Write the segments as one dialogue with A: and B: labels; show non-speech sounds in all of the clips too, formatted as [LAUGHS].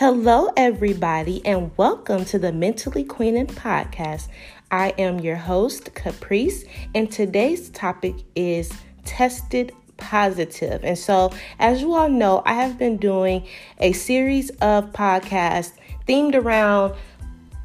A: Hello, everybody, and welcome to the Mentally Queening podcast. I am your host, Caprice, and today's topic is tested positive. And so, as you all know, I have been doing a series of podcasts themed around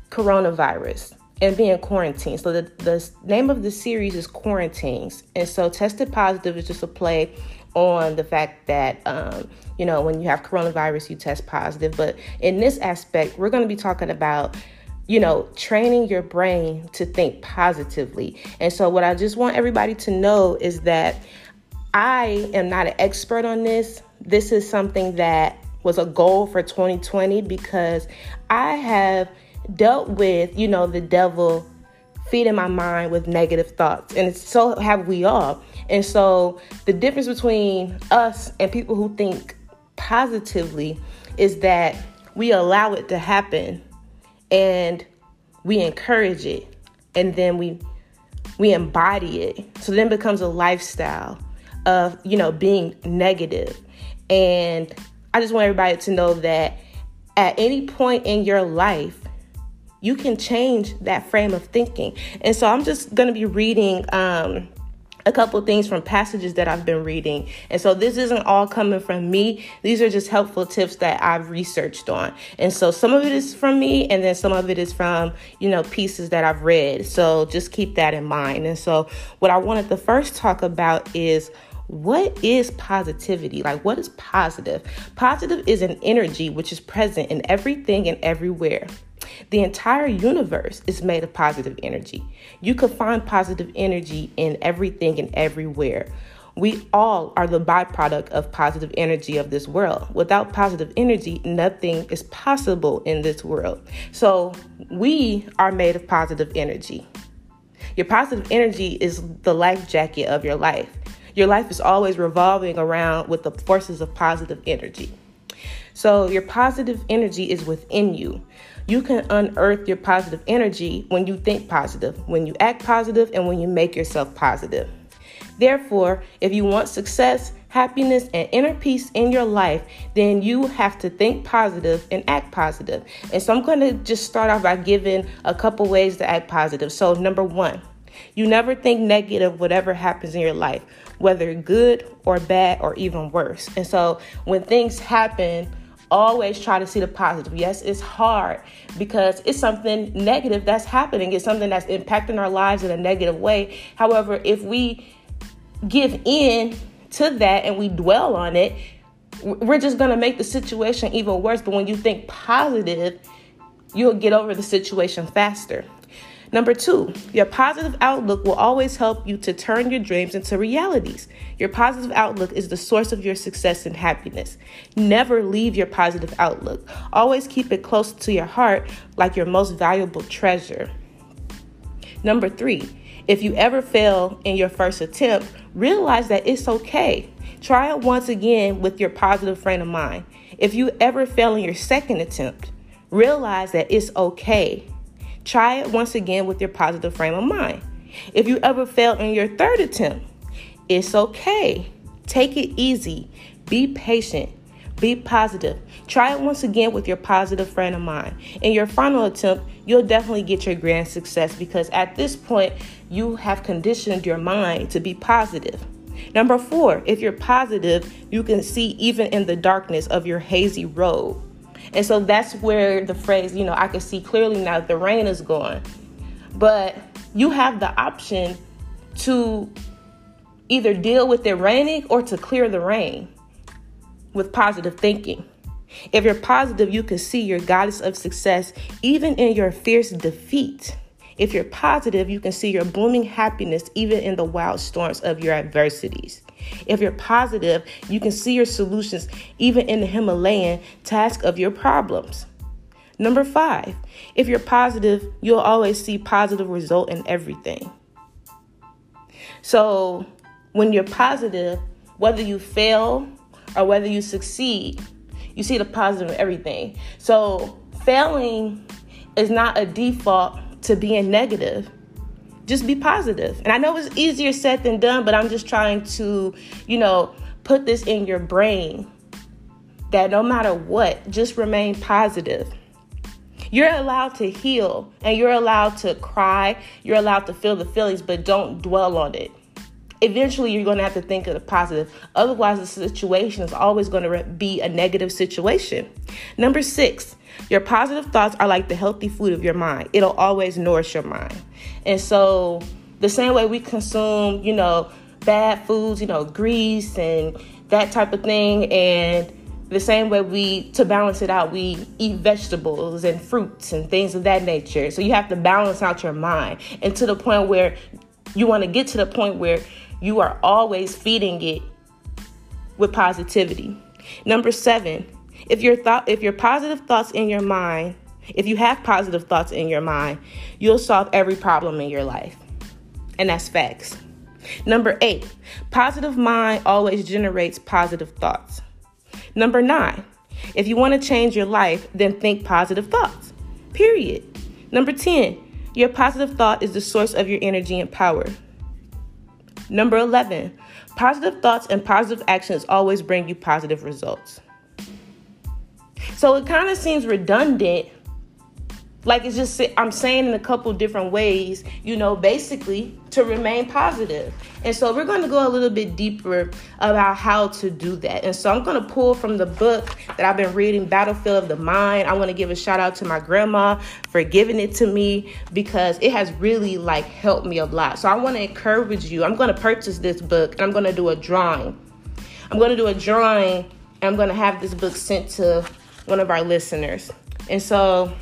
A: coronavirus and being quarantined. So, the, the name of the series is Quarantings. And so, tested positive is just a play on the fact that um, you know when you have coronavirus you test positive. But in this aspect we're going to be talking about you know training your brain to think positively. And so what i just want everybody to know is that i am not an expert on this. This is something that was a goal for 2020 because i have dealt with you know the devil feeding my mind with negative thoughts and so have we all and so the difference between us and people who think positively is that we allow it to happen and we encourage it and then we we embody it. So then it becomes a lifestyle of, you know, being negative. And I just want everybody to know that at any point in your life, you can change that frame of thinking. And so I'm just going to be reading um, a couple things from passages that I've been reading. And so this isn't all coming from me. These are just helpful tips that I've researched on. And so some of it is from me and then some of it is from, you know, pieces that I've read. So just keep that in mind. And so what I wanted to first talk about is what is positivity? Like, what is positive? Positive is an energy which is present in everything and everywhere. The entire universe is made of positive energy. You could find positive energy in everything and everywhere. We all are the byproduct of positive energy of this world. Without positive energy, nothing is possible in this world. So, we are made of positive energy. Your positive energy is the life jacket of your life. Your life is always revolving around with the forces of positive energy. So, your positive energy is within you. You can unearth your positive energy when you think positive, when you act positive, and when you make yourself positive. Therefore, if you want success, happiness, and inner peace in your life, then you have to think positive and act positive. And so I'm going to just start off by giving a couple ways to act positive. So, number one, you never think negative whatever happens in your life, whether good or bad or even worse. And so when things happen, always try to see the positive. Yes, it's hard because it's something negative that's happening. It's something that's impacting our lives in a negative way. However, if we give in to that and we dwell on it, we're just going to make the situation even worse. But when you think positive, you'll get over the situation faster. Number two, your positive outlook will always help you to turn your dreams into realities. Your positive outlook is the source of your success and happiness. Never leave your positive outlook. Always keep it close to your heart like your most valuable treasure. Number three, if you ever fail in your first attempt, realize that it's okay. Try it once again with your positive frame of mind. If you ever fail in your second attempt, realize that it's okay. Try it once again with your positive frame of mind. If you ever fail in your third attempt, it's okay. Take it easy. Be patient. Be positive. Try it once again with your positive frame of mind. In your final attempt, you'll definitely get your grand success because at this point, you have conditioned your mind to be positive. Number four, if you're positive, you can see even in the darkness of your hazy road. And so that's where the phrase, you know, I can see clearly now that the rain is gone. But you have the option to either deal with it raining or to clear the rain with positive thinking. If you're positive, you can see your goddess of success even in your fierce defeat. If you're positive, you can see your blooming happiness even in the wild storms of your adversities. If you're positive, you can see your solutions even in the Himalayan task of your problems. Number five, if you're positive, you'll always see positive result in everything. So when you're positive, whether you fail or whether you succeed, you see the positive in everything. So failing is not a default to being negative just be positive. And I know it's easier said than done, but I'm just trying to, you know, put this in your brain that no matter what, just remain positive. You're allowed to heal and you're allowed to cry. You're allowed to feel the feelings, but don't dwell on it. Eventually, you're going to have to think of the positive. Otherwise, the situation is always going to be a negative situation. Number six, your positive thoughts are like the healthy food of your mind. It'll always nourish your mind. And so, the same way we consume, you know, bad foods, you know, grease and that type of thing, and the same way we to balance it out we eat vegetables and fruits and things of that nature so you have to balance out your mind and to the point where you want to get to the point where you are always feeding it with positivity number 7 if your thought if your positive thoughts in your mind if you have positive thoughts in your mind you'll solve every problem in your life and that's facts number 8 positive mind always generates positive thoughts Number nine, if you want to change your life, then think positive thoughts. Period. Number 10, your positive thought is the source of your energy and power. Number 11, positive thoughts and positive actions always bring you positive results. So it kind of seems redundant like it's just I'm saying in a couple different ways, you know, basically to remain positive. And so we're going to go a little bit deeper about how to do that. And so I'm going to pull from the book that I've been reading, Battlefield of the Mind. I want to give a shout out to my grandma for giving it to me because it has really like helped me a lot. So I want to encourage you. I'm going to purchase this book and I'm going to do a drawing. I'm going to do a drawing and I'm going to have this book sent to one of our listeners. And so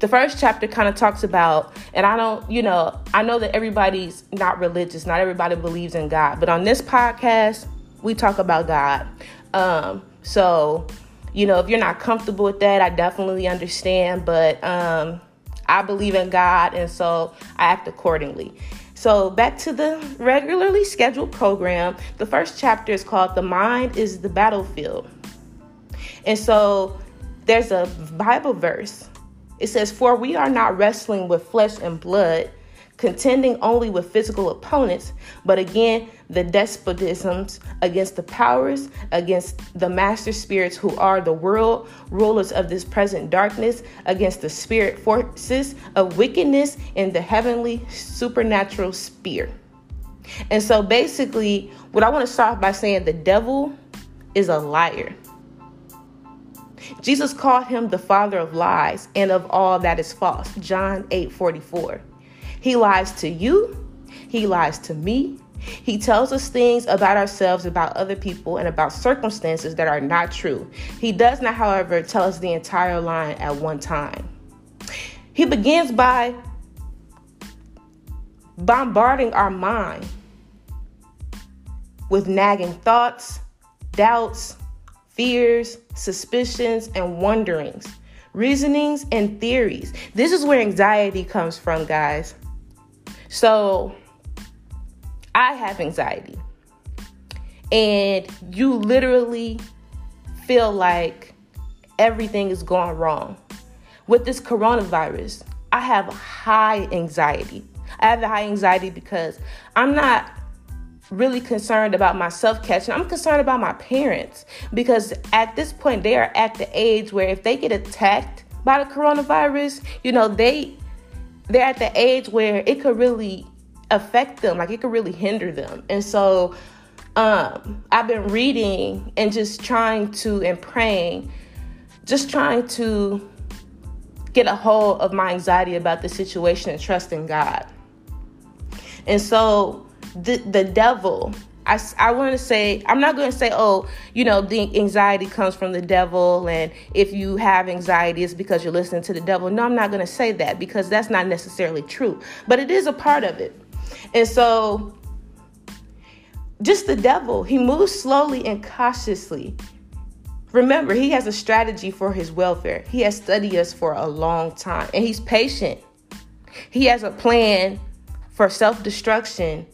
A: the first chapter kind of talks about, and I don't, you know, I know that everybody's not religious, not everybody believes in God, but on this podcast, we talk about God. Um, so, you know, if you're not comfortable with that, I definitely understand, but um, I believe in God, and so I act accordingly. So, back to the regularly scheduled program, the first chapter is called The Mind is the Battlefield. And so, there's a Bible verse it says, For we are not wrestling with flesh and blood, contending only with physical opponents, but again, the despotisms, against the powers, against the master spirits who are the world rulers of this present darkness, against the spirit forces of wickedness in the heavenly supernatural sphere. And so basically, what I want to start by saying the devil is a liar. Jesus called him the father of lies and of all that is false. John 8 44. He lies to you, he lies to me. He tells us things about ourselves, about other people, and about circumstances that are not true. He does not, however, tell us the entire line at one time. He begins by bombarding our mind with nagging thoughts, doubts, fears, suspicions, and wonderings, reasonings, and theories. This is where anxiety comes from, guys. So, I have anxiety, and you literally feel like everything is going wrong. With this coronavirus, I have high anxiety. I have the high anxiety because I'm not really concerned about myself catching. I'm concerned about my parents because at this point they are at the age where if they get attacked by the coronavirus, you know, they they're at the age where it could really affect them, like it could really hinder them. And so um I've been reading and just trying to and praying, just trying to get a hold of my anxiety about the situation and trusting God. And so the the devil I, I want to say, I'm not going to say, oh, you know, the anxiety comes from the devil, and if you have anxiety, it's because you're listening to the devil. No, I'm not going to say that because that's not necessarily true, but it is a part of it. And so, just the devil, he moves slowly and cautiously. Remember, he has a strategy for his welfare. He has studied us for a long time, and he's patient. He has a plan for self destruction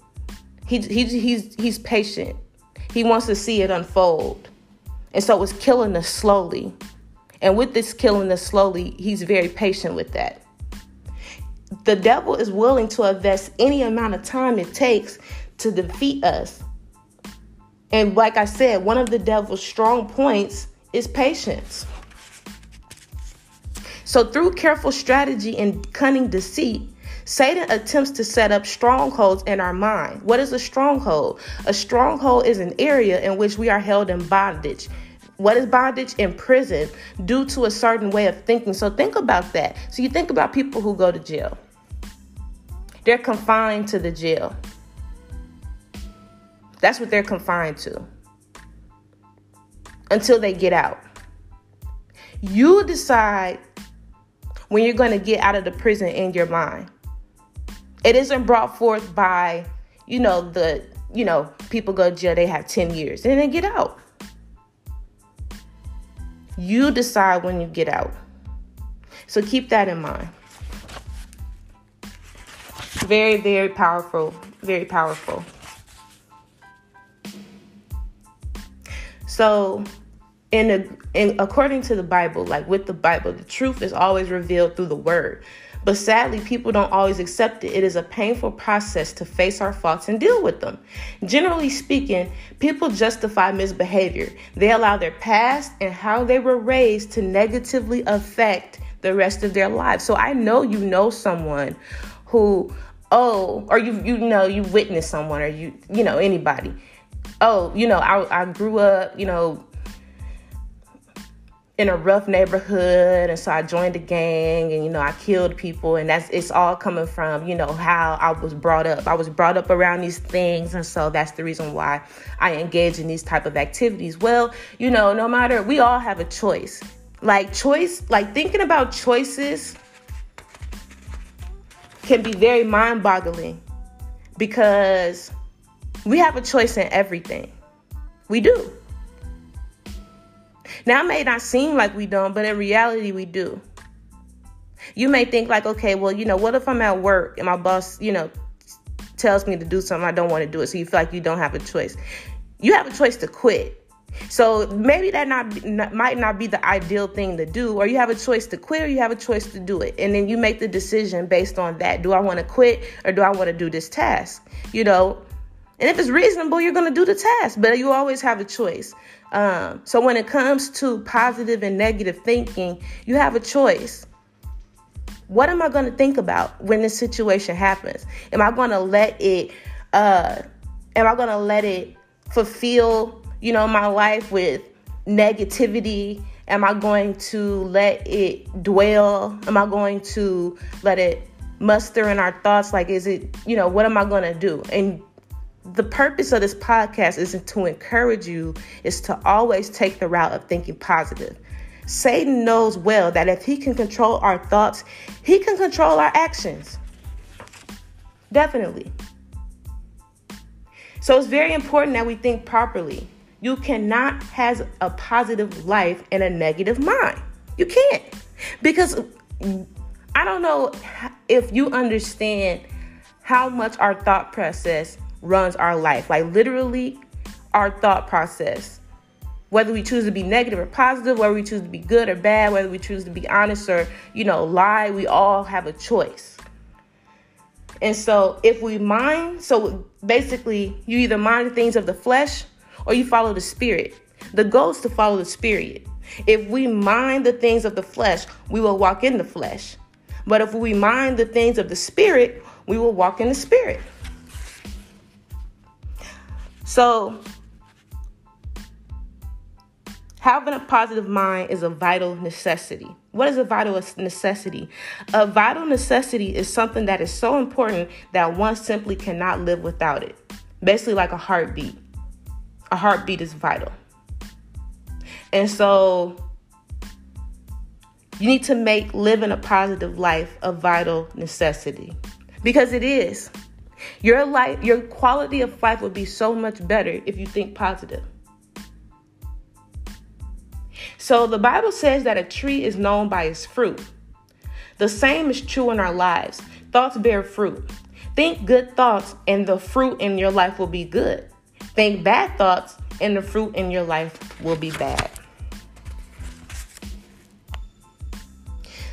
A: he, he, he's, he's patient. He wants to see it unfold. And so it's killing us slowly. And with this killing us slowly, he's very patient with that. The devil is willing to invest any amount of time it takes to defeat us. And like I said, one of the devil's strong points is patience. So, through careful strategy and cunning deceit, Satan attempts to set up strongholds in our mind. What is a stronghold? A stronghold is an area in which we are held in bondage. What is bondage? In prison due to a certain way of thinking. So think about that. So you think about people who go to jail, they're confined to the jail. That's what they're confined to until they get out. You decide when you're going to get out of the prison in your mind. It isn't brought forth by, you know, the, you know, people go to jail, they have 10 years and they get out. You decide when you get out. So keep that in mind. Very, very powerful. Very powerful. So, in, a, in according to the Bible, like with the Bible, the truth is always revealed through the word. But sadly, people don't always accept it. It is a painful process to face our faults and deal with them. Generally speaking, people justify misbehavior. They allow their past and how they were raised to negatively affect the rest of their lives. So I know you know someone who, oh, or you you know you witness someone or you you know anybody. Oh, you know I I grew up, you know in a rough neighborhood and so I joined a gang and you know I killed people and that's it's all coming from you know how I was brought up. I was brought up around these things and so that's the reason why I engage in these type of activities. Well you know no matter we all have a choice. Like choice like thinking about choices can be very mind-boggling because we have a choice in everything. We do now, it may not seem like we don't, but in reality, we do. You may think, like, okay, well, you know, what if I'm at work and my boss, you know, tells me to do something I don't want to do it, so you feel like you don't have a choice. You have a choice to quit. So maybe that not, might not be the ideal thing to do, or you have a choice to quit, or you have a choice to do it, and then you make the decision based on that. Do I want to quit, or do I want to do this task? You know, and if it's reasonable, you're going to do the task, but you always have a choice. Um, so when it comes to positive and negative thinking, you have a choice. What am I going to think about when this situation happens? Am I going to let it? Uh, am I going to let it fulfill, you know, my life with negativity? Am I going to let it dwell? Am I going to let it muster in our thoughts? Like, is it, you know, what am I going to do? And the purpose of this podcast isn't to encourage you, is to always take the route of thinking positive. Satan knows well that if he can control our thoughts, he can control our actions. Definitely. So it's very important that we think properly. You cannot have a positive life in a negative mind. You can't. Because I don't know if you understand how much our thought process runs our life. Like literally, our thought process. Whether we choose to be negative or positive, whether we choose to be good or bad, whether we choose to be honest or, you know, lie, we all have a choice. And so if we mind, so basically you either mind the things of the flesh or you follow the spirit. The goal is to follow the spirit. If we mind the things of the flesh, we will walk in the flesh. But if we mind the things of the spirit, we will walk in the spirit. So, having a positive mind is a vital necessity. What is a vital necessity? A vital necessity is something that is so important that one simply cannot live without it. Basically, like a heartbeat. A heartbeat is vital. And so, you need to make living a positive life a vital necessity because it is. Your life, your quality of life would be so much better if you think positive. So the Bible says that a tree is known by its fruit. The same is true in our lives. Thoughts bear fruit. Think good thoughts, and the fruit in your life will be good. Think bad thoughts, and the fruit in your life will be bad.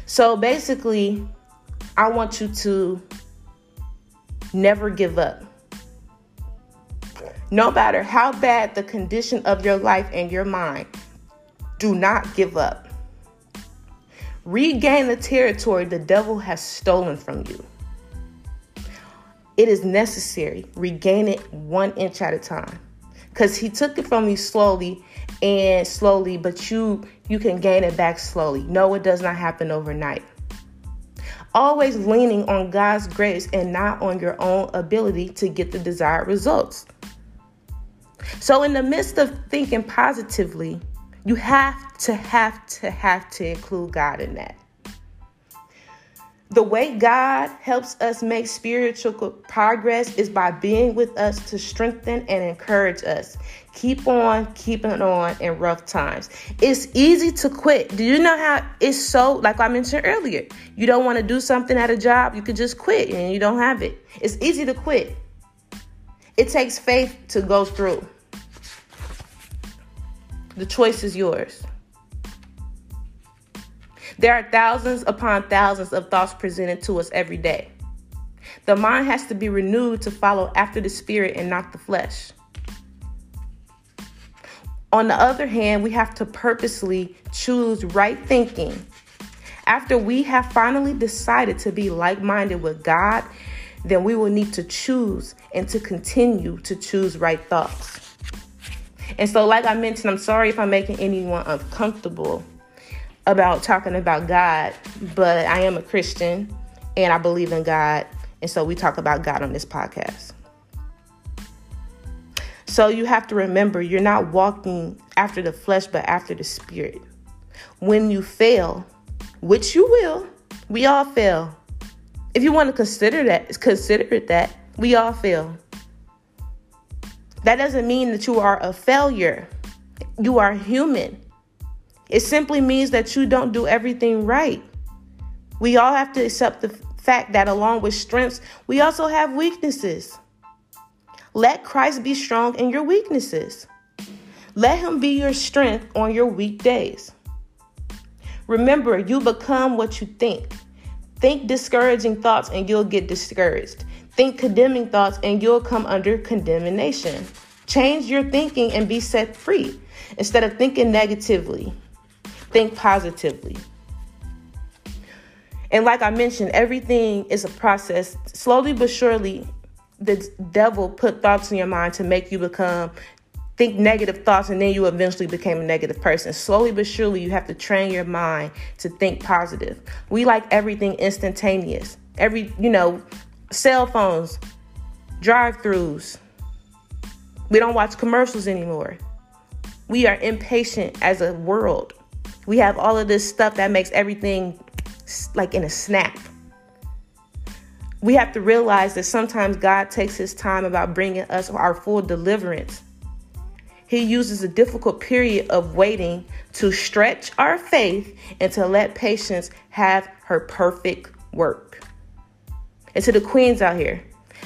A: So basically, I want you to Never give up. No matter how bad the condition of your life and your mind, do not give up. Regain the territory the devil has stolen from you. It is necessary. Regain it one inch at a time. Because he took it from you slowly and slowly, but you you can gain it back slowly. No, it does not happen overnight. Always leaning on God's grace and not on your own ability to get the desired results. So, in the midst of thinking positively, you have to, have to, have to include God in that. The way God helps us make spiritual progress is by being with us to strengthen and encourage us. Keep on keeping on in rough times. It's easy to quit. Do you know how it's so, like I mentioned earlier, you don't want to do something at a job, you could just quit and you don't have it. It's easy to quit. It takes faith to go through. The choice is yours. There are thousands upon thousands of thoughts presented to us every day. The mind has to be renewed to follow after the spirit and not the flesh. On the other hand, we have to purposely choose right thinking. After we have finally decided to be like minded with God, then we will need to choose and to continue to choose right thoughts. And so, like I mentioned, I'm sorry if I'm making anyone uncomfortable about talking about God, but I am a Christian and I believe in God. And so we talk about God on this podcast. So you have to remember you're not walking after the flesh, but after the spirit. When you fail, which you will, we all fail. If you want to consider that, consider it that we all fail. That doesn't mean that you are a failure. You are human. It simply means that you don't do everything right. We all have to accept the fact that along with strengths, we also have weaknesses. Let Christ be strong in your weaknesses. Let him be your strength on your weak days. Remember, you become what you think. Think discouraging thoughts and you'll get discouraged. Think condemning thoughts and you'll come under condemnation. Change your thinking and be set free. Instead of thinking negatively, think positively. And like I mentioned, everything is a process. Slowly but surely, the devil put thoughts in your mind to make you become think negative thoughts and then you eventually became a negative person. Slowly but surely you have to train your mind to think positive. We like everything instantaneous. Every, you know, cell phones, drive-throughs. We don't watch commercials anymore. We are impatient as a world. We have all of this stuff that makes everything like in a snap. We have to realize that sometimes God takes his time about bringing us our full deliverance. He uses a difficult period of waiting to stretch our faith and to let patience have her perfect work. And to the queens out here,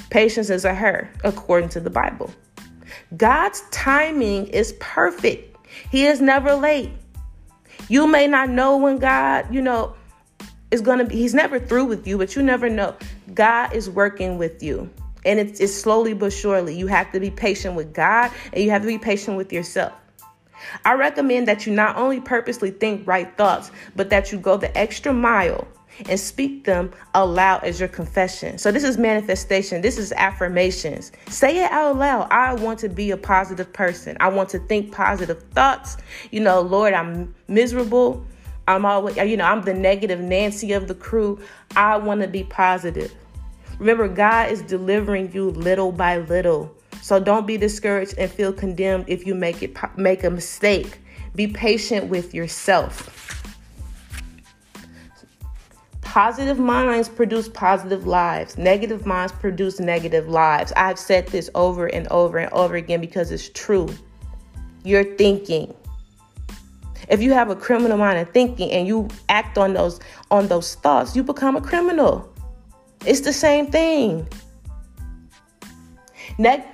A: patience is a her, according to the Bible. God's timing is perfect. He is never late. You may not know when God, you know, is going to be, He's never through with you, but you never know. God is working with you. And it's, it's slowly but surely. You have to be patient with God and you have to be patient with yourself. I recommend that you not only purposely think right thoughts, but that you go the extra mile and speak them aloud as your confession. So, this is manifestation, this is affirmations. Say it out loud. I want to be a positive person. I want to think positive thoughts. You know, Lord, I'm miserable. I'm always, you know, I'm the negative Nancy of the crew. I want to be positive. Remember, God is delivering you little by little. So don't be discouraged and feel condemned if you make it make a mistake. Be patient with yourself. Positive minds produce positive lives. Negative minds produce negative lives. I've said this over and over and over again because it's true. You're thinking. If you have a criminal mind of thinking and you act on those on those thoughts, you become a criminal. It's the same thing. Ne-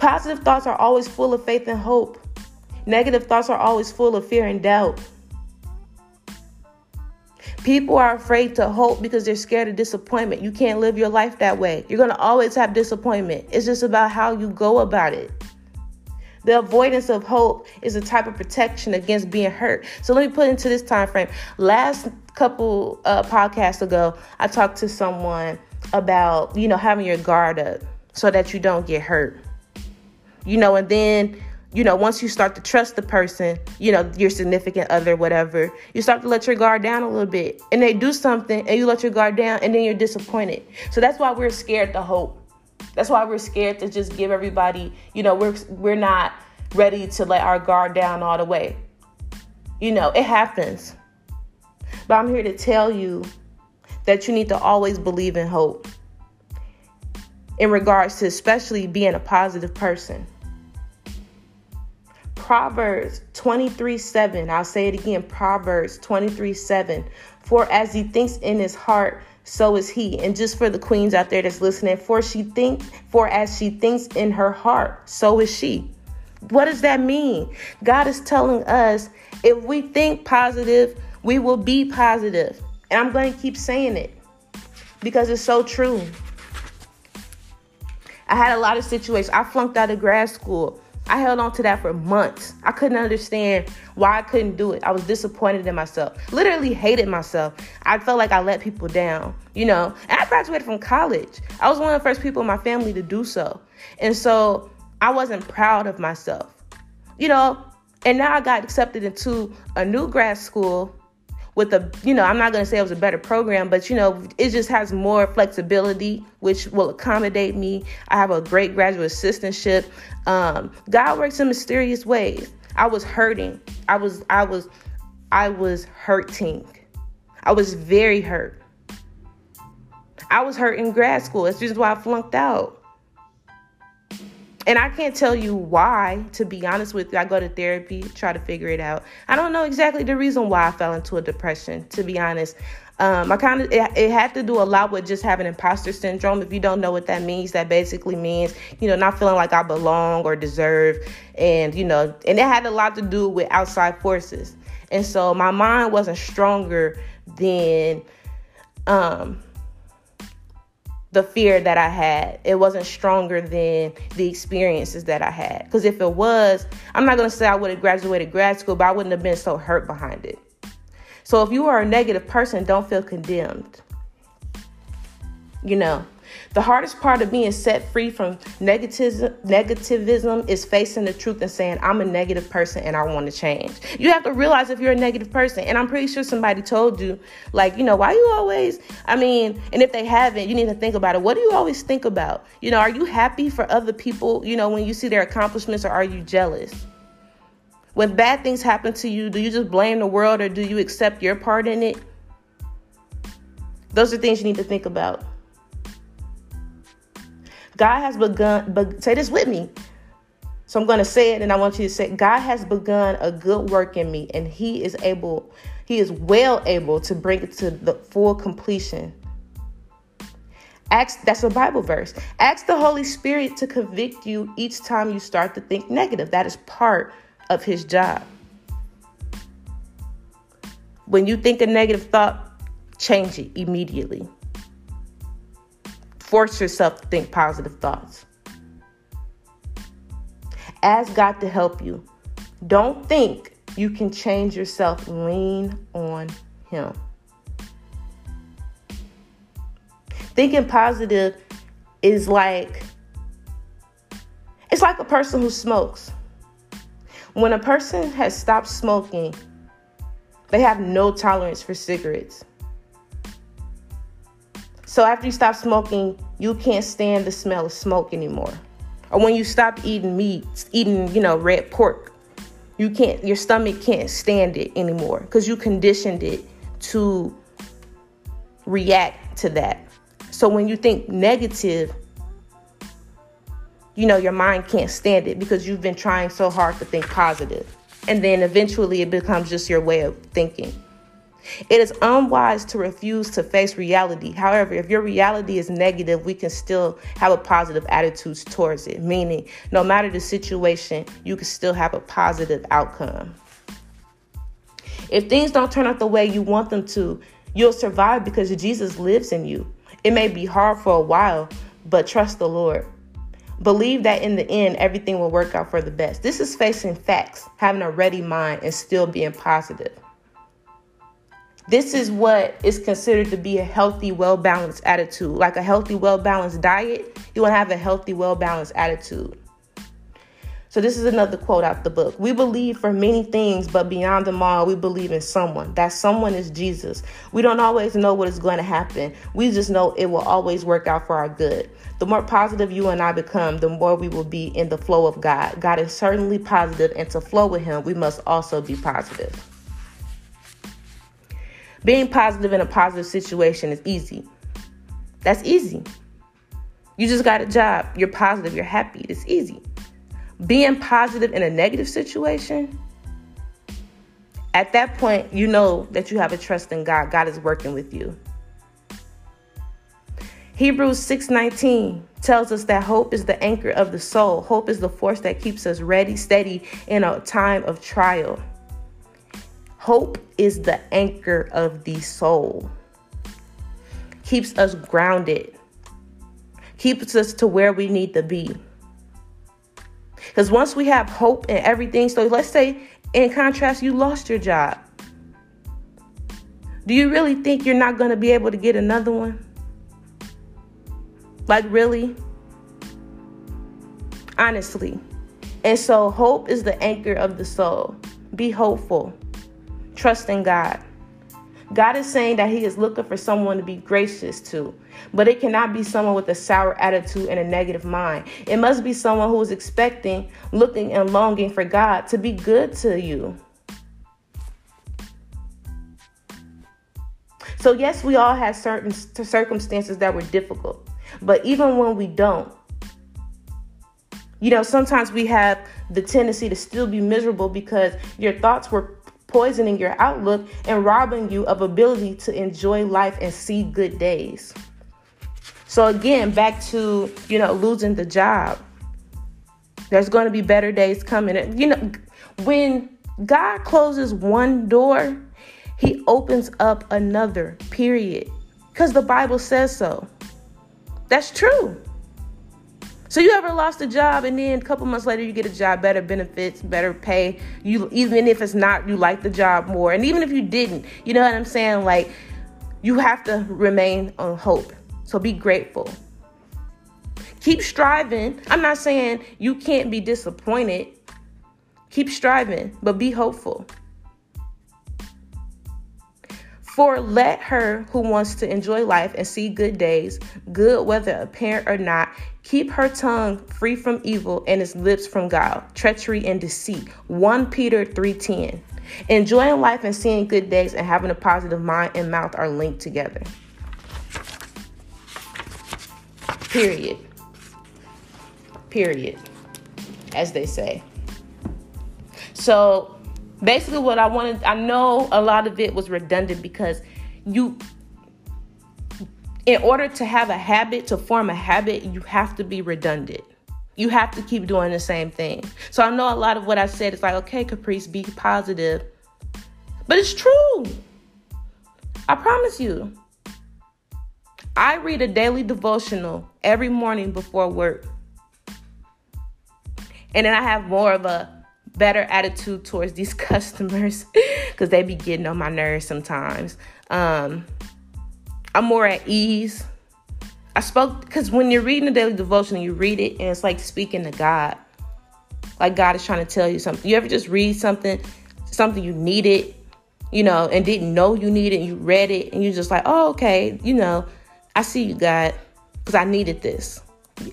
A: positive thoughts are always full of faith and hope. Negative thoughts are always full of fear and doubt. People are afraid to hope because they're scared of disappointment. You can't live your life that way. You're going to always have disappointment. It's just about how you go about it. The avoidance of hope is a type of protection against being hurt. So let me put into this time frame. Last couple uh, podcasts ago, I talked to someone about you know having your guard up so that you don't get hurt. You know, and then you know once you start to trust the person, you know your significant other, whatever, you start to let your guard down a little bit, and they do something, and you let your guard down, and then you're disappointed. So that's why we're scared to hope. That's why we're scared to just give everybody, you know, we're we're not ready to let our guard down all the way. You know, it happens. But I'm here to tell you that you need to always believe in hope. In regards to especially being a positive person. Proverbs 23 7. I'll say it again. Proverbs 23 7. For as he thinks in his heart, so is he. And just for the queens out there that's listening, for she thinks, for as she thinks in her heart, so is she. What does that mean? God is telling us if we think positive, we will be positive. And I'm going to keep saying it because it's so true. I had a lot of situations. I flunked out of grad school. I held on to that for months. I couldn't understand why I couldn't do it. I was disappointed in myself. Literally hated myself. I felt like I let people down, you know. And I graduated from college. I was one of the first people in my family to do so. And so I wasn't proud of myself. You know, and now I got accepted into a new grad school with a you know i'm not going to say it was a better program but you know it just has more flexibility which will accommodate me. I have a great graduate assistantship. Um, god works in mysterious ways. I was hurting. I was i was i was hurting. I was very hurt. I was hurt in grad school. That's just why i flunked out and I can't tell you why, to be honest with you. I go to therapy, try to figure it out. I don't know exactly the reason why I fell into a depression, to be honest. Um, I kind of it, it, had to do a lot with just having imposter syndrome. If you don't know what that means, that basically means you know not feeling like I belong or deserve, and you know, and it had a lot to do with outside forces. And so my mind wasn't stronger than um, the fear that I had. It wasn't stronger than the experiences that I had. Because if it was, I'm not going to say I would have graduated grad school, but I wouldn't have been so hurt behind it. So if you are a negative person, don't feel condemned. You know, the hardest part of being set free from negativism, negativism is facing the truth and saying, I'm a negative person and I want to change. You have to realize if you're a negative person. And I'm pretty sure somebody told you, like, you know, why you always, I mean, and if they haven't, you need to think about it. What do you always think about? You know, are you happy for other people, you know, when you see their accomplishments or are you jealous? When bad things happen to you, do you just blame the world or do you accept your part in it? Those are things you need to think about. God has begun, be, say this with me. So I'm going to say it and I want you to say, God has begun a good work in me and he is able, he is well able to bring it to the full completion. Ask, that's a Bible verse. Ask the Holy Spirit to convict you each time you start to think negative. That is part of his job. When you think a negative thought, change it immediately. Force yourself to think positive thoughts. Ask God to help you. Don't think you can change yourself. Lean on Him. Thinking positive is like it's like a person who smokes. When a person has stopped smoking, they have no tolerance for cigarettes. So after you stop smoking, you can't stand the smell of smoke anymore. Or when you stop eating meat, eating, you know, red pork, you can't your stomach can't stand it anymore because you conditioned it to react to that. So when you think negative, you know, your mind can't stand it because you've been trying so hard to think positive. And then eventually it becomes just your way of thinking. It is unwise to refuse to face reality. However, if your reality is negative, we can still have a positive attitude towards it, meaning no matter the situation, you can still have a positive outcome. If things don't turn out the way you want them to, you'll survive because Jesus lives in you. It may be hard for a while, but trust the Lord. Believe that in the end, everything will work out for the best. This is facing facts, having a ready mind, and still being positive. This is what is considered to be a healthy, well balanced attitude. Like a healthy, well balanced diet, you want to have a healthy, well balanced attitude. So, this is another quote out the book. We believe for many things, but beyond them all, we believe in someone. That someone is Jesus. We don't always know what is going to happen. We just know it will always work out for our good. The more positive you and I become, the more we will be in the flow of God. God is certainly positive, and to flow with Him, we must also be positive. Being positive in a positive situation is easy. That's easy. You just got a job. You're positive. You're happy. It's easy being positive in a negative situation, at that point, you know that you have a trust in God. God is working with you. Hebrews 6:19 tells us that hope is the anchor of the soul. Hope is the force that keeps us ready, steady in a time of trial. Hope is the anchor of the soul. Keeps us grounded. Keeps us to where we need to be. Because once we have hope in everything, so let's say in contrast, you lost your job. Do you really think you're not going to be able to get another one? Like, really? Honestly. And so, hope is the anchor of the soul. Be hopeful. Trust in God. God is saying that He is looking for someone to be gracious to, but it cannot be someone with a sour attitude and a negative mind. It must be someone who is expecting, looking, and longing for God to be good to you. So, yes, we all have certain circumstances that were difficult, but even when we don't, you know, sometimes we have the tendency to still be miserable because your thoughts were poisoning your outlook and robbing you of ability to enjoy life and see good days. So again, back to, you know, losing the job. There's going to be better days coming. You know, when God closes one door, he opens up another. Period. Cuz the Bible says so. That's true. So you ever lost a job and then a couple months later you get a job, better benefits, better pay. You even if it's not you like the job more. And even if you didn't, you know what I'm saying? Like you have to remain on hope. So be grateful. Keep striving. I'm not saying you can't be disappointed. Keep striving, but be hopeful. For let her who wants to enjoy life and see good days, good whether apparent or not, keep her tongue free from evil and its lips from guile, treachery and deceit. 1 Peter 3:10. Enjoying life and seeing good days and having a positive mind and mouth are linked together. Period. Period. As they say. So basically what I wanted I know a lot of it was redundant because you in order to have a habit, to form a habit, you have to be redundant. You have to keep doing the same thing. So I know a lot of what I said is like, okay, Caprice, be positive. But it's true. I promise you. I read a daily devotional every morning before work. And then I have more of a better attitude towards these [LAUGHS] customers because they be getting on my nerves sometimes. Um, I'm more at ease. I spoke because when you're reading the daily devotion, you read it and it's like speaking to God. Like God is trying to tell you something. You ever just read something, something you needed, you know, and didn't know you needed, and you read it and you're just like, oh, okay, you know, I see you, God, because I needed this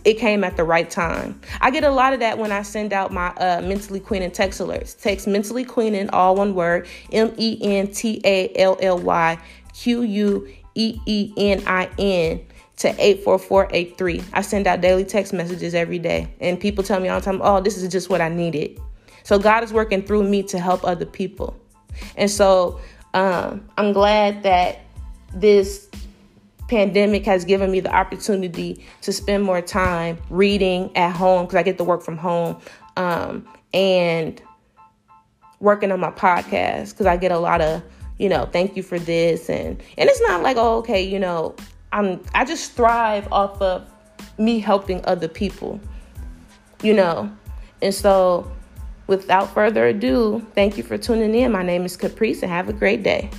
A: it came at the right time. I get a lot of that when I send out my uh, mentally queening text alerts. Text mentally queening, all one word, M E N T A L L Y Q U E E N I N to 84483. I send out daily text messages every day, and people tell me all the time, oh, this is just what I needed. So God is working through me to help other people. And so um, I'm glad that this pandemic has given me the opportunity to spend more time reading at home because I get to work from home um, and working on my podcast because I get a lot of you know thank you for this and and it's not like oh okay you know I'm I just thrive off of me helping other people you know. And so, without further ado, thank you for tuning in. My name is Caprice, and have a great day.